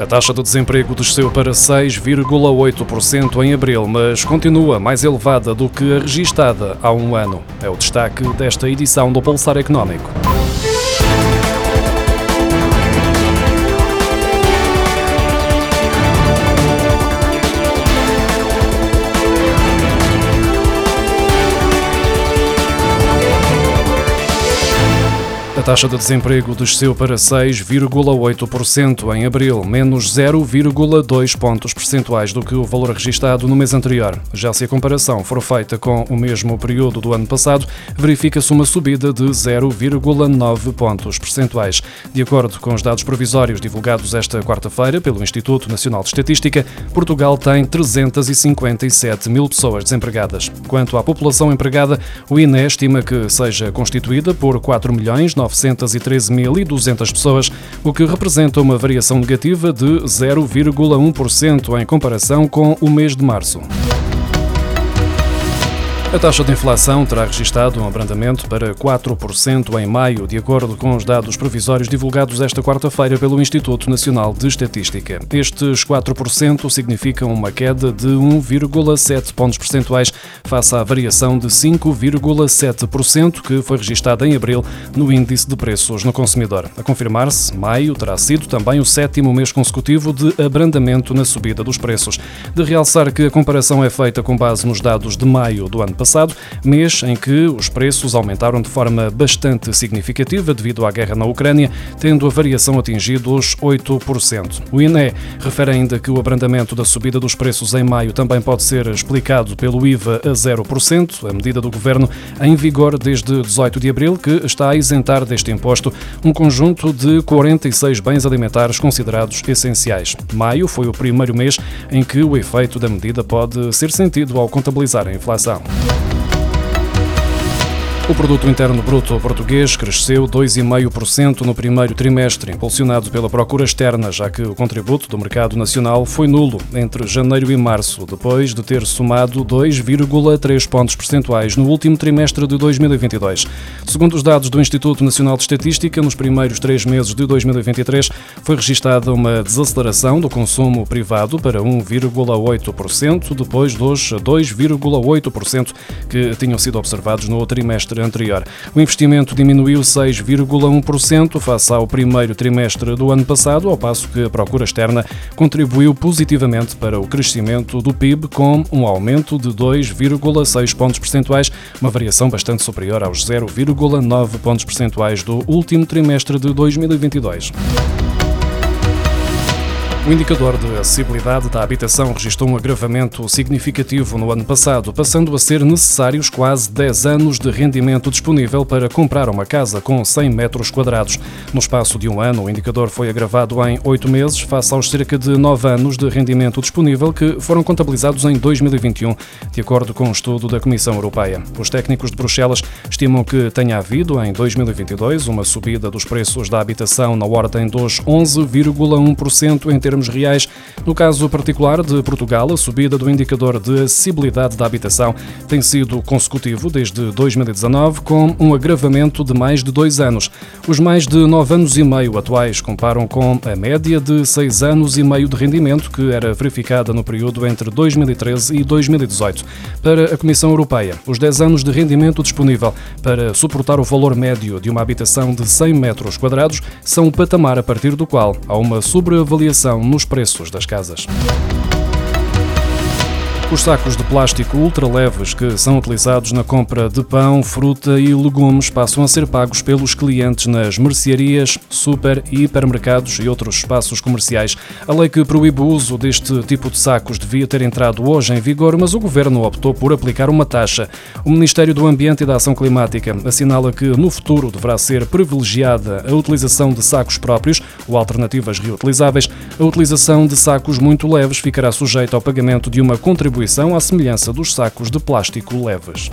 A taxa de desemprego desceu para 6,8% em abril, mas continua mais elevada do que a registada há um ano. É o destaque desta edição do Pulsar Económico. Taxa de desemprego desceu para 6,8% em abril, menos 0,2 pontos percentuais do que o valor registado no mês anterior. Já se a comparação for feita com o mesmo período do ano passado, verifica-se uma subida de 0,9 pontos percentuais. De acordo com os dados provisórios divulgados esta quarta-feira pelo Instituto Nacional de Estatística, Portugal tem 357 mil pessoas desempregadas. Quanto à população empregada, o INE estima que seja constituída por 4 milhões 913.200 pessoas, o que representa uma variação negativa de 0,1% em comparação com o mês de março. A taxa de inflação terá registrado um abrandamento para 4% em maio, de acordo com os dados provisórios divulgados esta quarta-feira pelo Instituto Nacional de Estatística. Estes 4% significam uma queda de 1,7 pontos percentuais face à variação de 5,7% que foi registada em abril no índice de preços no consumidor. A confirmar-se, maio terá sido também o sétimo mês consecutivo de abrandamento na subida dos preços. De realçar que a comparação é feita com base nos dados de maio do ano passado, mês em que os preços aumentaram de forma bastante significativa devido à guerra na Ucrânia, tendo a variação atingido os 8%. O INE refere ainda que o abrandamento da subida dos preços em maio também pode ser explicado pelo IVA a 0%, a medida do governo em vigor desde 18 de abril, que está a isentar deste imposto um conjunto de 46 bens alimentares considerados essenciais. Maio foi o primeiro mês em que o efeito da medida pode ser sentido ao contabilizar a inflação. O produto interno bruto português cresceu 2,5% no primeiro trimestre, impulsionado pela procura externa, já que o contributo do mercado nacional foi nulo entre janeiro e março, depois de ter somado 2,3 pontos percentuais no último trimestre de 2022. Segundo os dados do Instituto Nacional de Estatística, nos primeiros três meses de 2023 foi registada uma desaceleração do consumo privado para 1,8%, depois dos 2,8% que tinham sido observados no trimestre anterior. O investimento diminuiu 6,1% face ao primeiro trimestre do ano passado, ao passo que a procura externa contribuiu positivamente para o crescimento do PIB, com um aumento de 2,6 pontos percentuais, uma variação bastante superior aos 0,9 pontos percentuais do último trimestre de 2022. O indicador de acessibilidade da habitação registrou um agravamento significativo no ano passado, passando a ser necessários quase 10 anos de rendimento disponível para comprar uma casa com 100 metros quadrados. No espaço de um ano, o indicador foi agravado em 8 meses, face aos cerca de 9 anos de rendimento disponível que foram contabilizados em 2021, de acordo com um estudo da Comissão Europeia. Os técnicos de Bruxelas estimam que tenha havido em 2022 uma subida dos preços da habitação na ordem dos 11,1% em termos termos reais. No caso particular de Portugal, a subida do indicador de acessibilidade da habitação tem sido consecutivo desde 2019, com um agravamento de mais de dois anos. Os mais de nove anos e meio atuais comparam com a média de seis anos e meio de rendimento que era verificada no período entre 2013 e 2018. Para a Comissão Europeia, os 10 anos de rendimento disponível para suportar o valor médio de uma habitação de 100 metros quadrados são o patamar a partir do qual há uma sobreavaliação nos preços das casas. Os sacos de plástico ultraleves que são utilizados na compra de pão, fruta e legumes passam a ser pagos pelos clientes nas mercearias, super e hipermercados e outros espaços comerciais. A lei que proíbe o uso deste tipo de sacos devia ter entrado hoje em vigor, mas o governo optou por aplicar uma taxa. O Ministério do Ambiente e da Ação Climática assinala que no futuro deverá ser privilegiada a utilização de sacos próprios ou alternativas reutilizáveis. A utilização de sacos muito leves ficará sujeita ao pagamento de uma contribuição à semelhança dos sacos de plástico leves.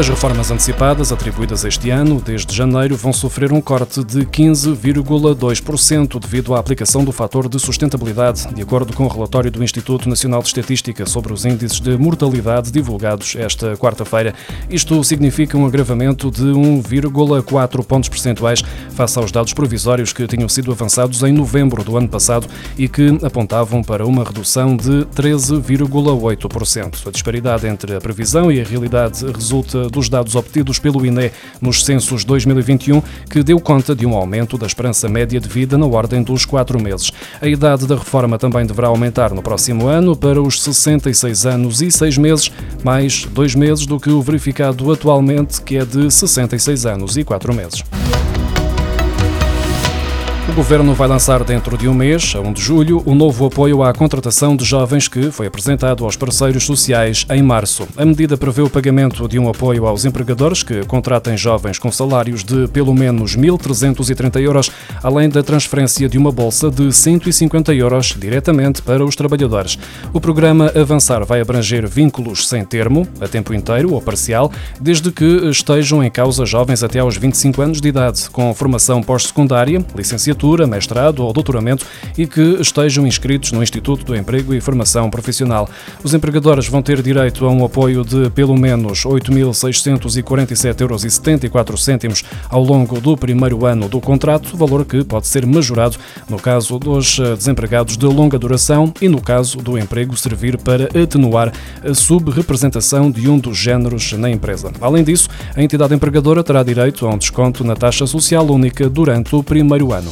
As reformas antecipadas atribuídas este ano, desde janeiro, vão sofrer um corte de 15,2% devido à aplicação do fator de sustentabilidade, de acordo com o relatório do Instituto Nacional de Estatística sobre os índices de mortalidade divulgados esta quarta-feira. Isto significa um agravamento de 1,4 pontos percentuais face aos dados provisórios que tinham sido avançados em novembro do ano passado e que apontavam para uma redução de 13,8%. A disparidade entre a previsão e a realidade resulta dos dados obtidos pelo INE nos censos 2021, que deu conta de um aumento da esperança média de vida na ordem dos quatro meses. A idade da reforma também deverá aumentar no próximo ano para os 66 anos e 6 meses, mais dois meses do que o verificado atualmente, que é de 66 anos e 4 meses. O Governo vai lançar dentro de um mês, a 1 de julho, o um novo apoio à contratação de jovens que foi apresentado aos parceiros sociais em março. A medida prevê o pagamento de um apoio aos empregadores que contratem jovens com salários de pelo menos 1.330 euros, além da transferência de uma bolsa de 150 euros diretamente para os trabalhadores. O programa Avançar vai abranger vínculos sem termo, a tempo inteiro ou parcial, desde que estejam em causa jovens até aos 25 anos de idade, com formação pós-secundária, licenciatura licenciatura, mestrado ou doutoramento e que estejam inscritos no Instituto do Emprego e Formação Profissional. Os empregadores vão ter direito a um apoio de pelo menos 8.647,74 euros ao longo do primeiro ano do contrato, valor que pode ser majorado no caso dos eh, desempregados de longa duração e no caso do emprego servir para atenuar a subrepresentação de um dos géneros na empresa. Além disso, a entidade empregadora terá direito a um desconto na taxa social única durante o primeiro ano.